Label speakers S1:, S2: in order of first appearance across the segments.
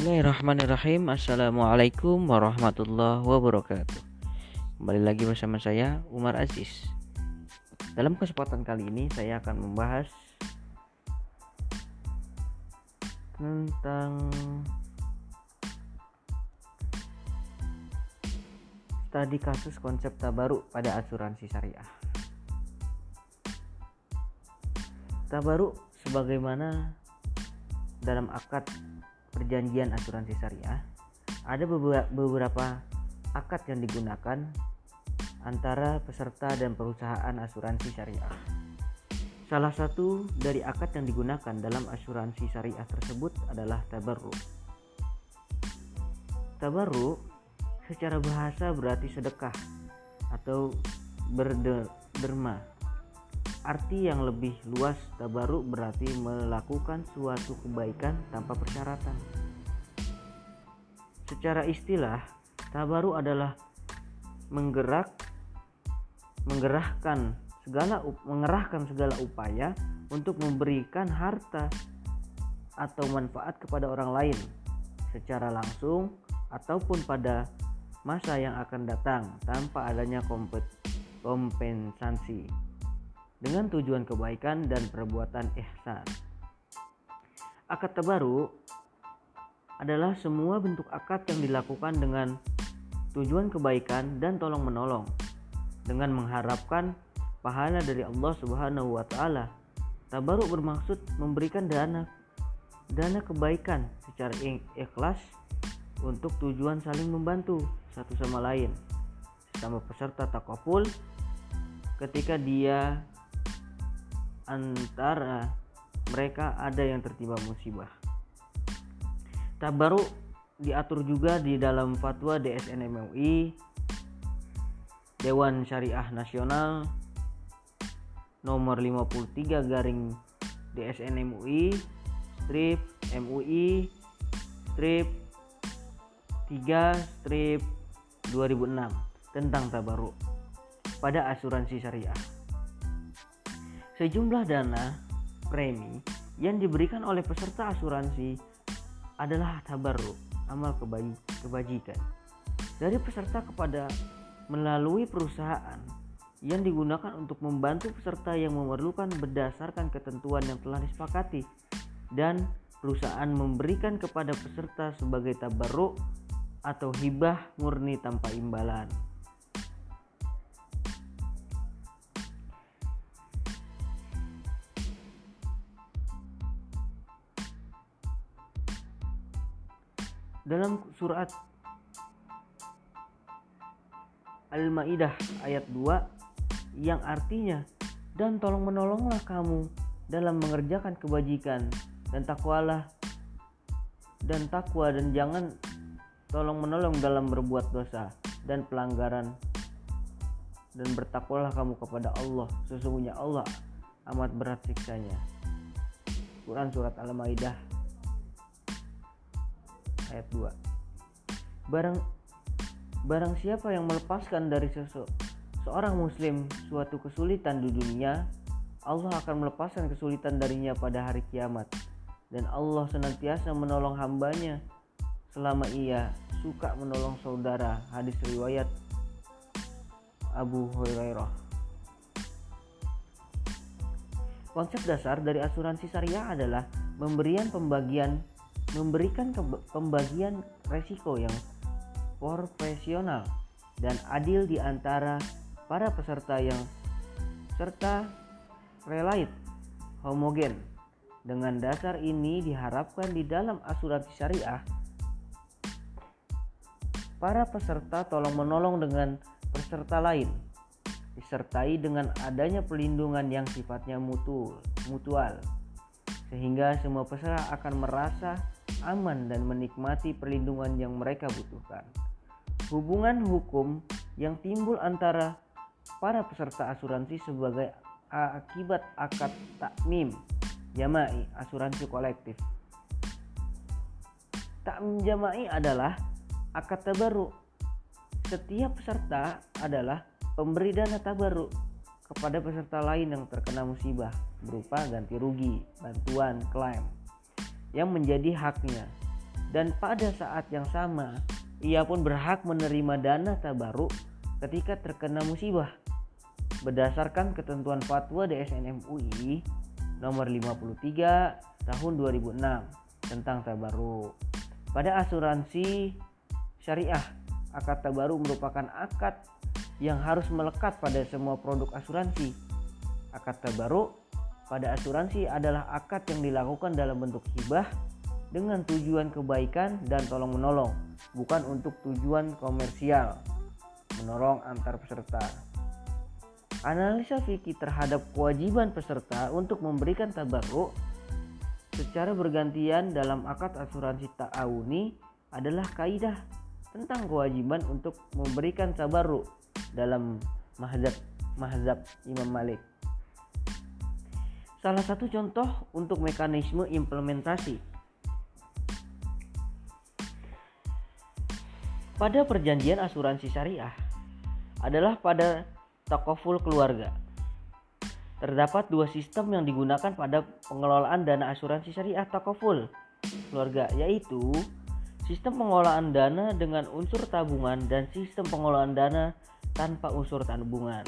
S1: Bismillahirrahmanirrahim. Assalamualaikum warahmatullahi wabarakatuh. Kembali lagi bersama saya Umar Aziz. Dalam kesempatan kali ini saya akan membahas Tentang Studi kasus konsep tabaru pada asuransi syariah. Tabaru sebagaimana dalam akad perjanjian asuransi syariah ada beberapa akad yang digunakan antara peserta dan perusahaan asuransi syariah. Salah satu dari akad yang digunakan dalam asuransi syariah tersebut adalah tabarru. Tabarru secara bahasa berarti sedekah atau berderma. Arti yang lebih luas tabaruk berarti melakukan suatu kebaikan tanpa persyaratan. Secara istilah, tabaruk adalah menggerak menggerahkan segala mengerahkan segala upaya untuk memberikan harta atau manfaat kepada orang lain secara langsung ataupun pada masa yang akan datang tanpa adanya kompensasi dengan tujuan kebaikan dan perbuatan ihsan. Akad tabaru adalah semua bentuk akad yang dilakukan dengan tujuan kebaikan dan tolong menolong dengan mengharapkan pahala dari Allah Subhanahu wa taala. Tabaru bermaksud memberikan dana dana kebaikan secara ikhlas untuk tujuan saling membantu satu sama lain sama peserta takaful ketika dia antara mereka ada yang tertimpa musibah. Tabaruk diatur juga di dalam fatwa DSN MUI Dewan Syariah Nasional nomor 53 garing DSN MUI strip MUI strip 3 strip 2006 tentang tabaruk pada asuransi syariah. Sejumlah dana premi yang diberikan oleh peserta asuransi adalah tabarruk, amal kebajikan dari peserta kepada melalui perusahaan yang digunakan untuk membantu peserta yang memerlukan berdasarkan ketentuan yang telah disepakati dan perusahaan memberikan kepada peserta sebagai tabarruk atau hibah murni tanpa imbalan. Dalam surat Al-Maidah ayat 2 yang artinya dan tolong menolonglah kamu dalam mengerjakan kebajikan dan takwalah dan takwa dan jangan tolong menolong dalam berbuat dosa dan pelanggaran. Dan bertakwalah kamu kepada Allah. Sesungguhnya Allah amat berat siksanya. Quran surat Al-Maidah ayat 2 barang barang siapa yang melepaskan dari sesu, seorang muslim suatu kesulitan di dunia Allah akan melepaskan kesulitan darinya pada hari kiamat. Dan Allah senantiasa menolong hambanya selama ia suka menolong saudara. Hadis riwayat Abu Hurairah. Konsep dasar dari asuransi syariah adalah pemberian pembagian memberikan pembagian resiko yang profesional dan adil di antara para peserta yang serta relate homogen. Dengan dasar ini diharapkan di dalam asuransi syariah para peserta tolong menolong dengan peserta lain disertai dengan adanya perlindungan yang sifatnya mutu, mutual sehingga semua peserta akan merasa aman dan menikmati perlindungan yang mereka butuhkan. Hubungan hukum yang timbul antara para peserta asuransi sebagai akibat akad takmim jama'i asuransi kolektif. Takmim jama'i adalah akad tabaruk. Setiap peserta adalah pemberi dana tabaruk kepada peserta lain yang terkena musibah berupa ganti rugi, bantuan, klaim yang menjadi haknya dan pada saat yang sama ia pun berhak menerima dana tabaruk ketika terkena musibah berdasarkan ketentuan fatwa DSN MUI nomor 53 tahun 2006 tentang tabaruk. Pada asuransi syariah, akad tabaruk merupakan akad yang harus melekat pada semua produk asuransi. Akad tabaruk pada asuransi adalah akad yang dilakukan dalam bentuk hibah dengan tujuan kebaikan dan tolong menolong, bukan untuk tujuan komersial, menolong antar peserta. Analisa fikih terhadap kewajiban peserta untuk memberikan tabarruk secara bergantian dalam akad asuransi ta'awuni adalah kaidah tentang kewajiban untuk memberikan tabarruk dalam mazhab mazhab Imam Malik. Salah satu contoh untuk mekanisme implementasi pada perjanjian asuransi syariah adalah pada takoful keluarga. Terdapat dua sistem yang digunakan pada pengelolaan dana asuransi syariah takoful keluarga, yaitu sistem pengelolaan dana dengan unsur tabungan dan sistem pengelolaan dana tanpa unsur tabungan.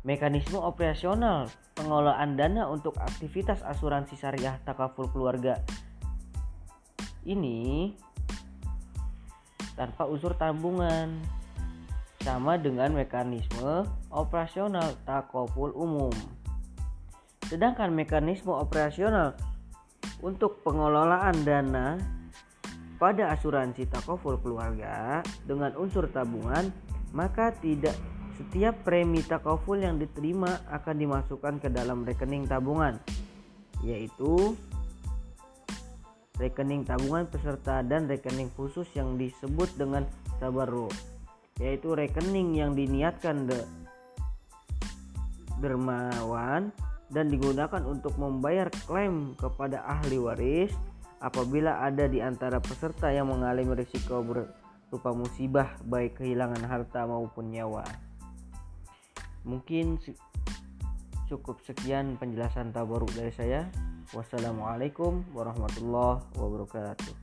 S1: Mekanisme operasional pengelolaan dana untuk aktivitas asuransi syariah takaful keluarga ini tanpa unsur tabungan sama dengan mekanisme operasional takoful umum. Sedangkan mekanisme operasional untuk pengelolaan dana pada asuransi takoful keluarga dengan unsur tabungan, maka tidak setiap premi takoful yang diterima akan dimasukkan ke dalam rekening tabungan, yaitu rekening tabungan peserta dan rekening khusus yang disebut dengan tabarruk yaitu rekening yang diniatkan de dermawan dan digunakan untuk membayar klaim kepada ahli waris apabila ada di antara peserta yang mengalami risiko berupa musibah baik kehilangan harta maupun nyawa. Mungkin cukup sekian penjelasan tabaruk dari saya. Wassalamualaikum warahmatullahi wabarakatuh.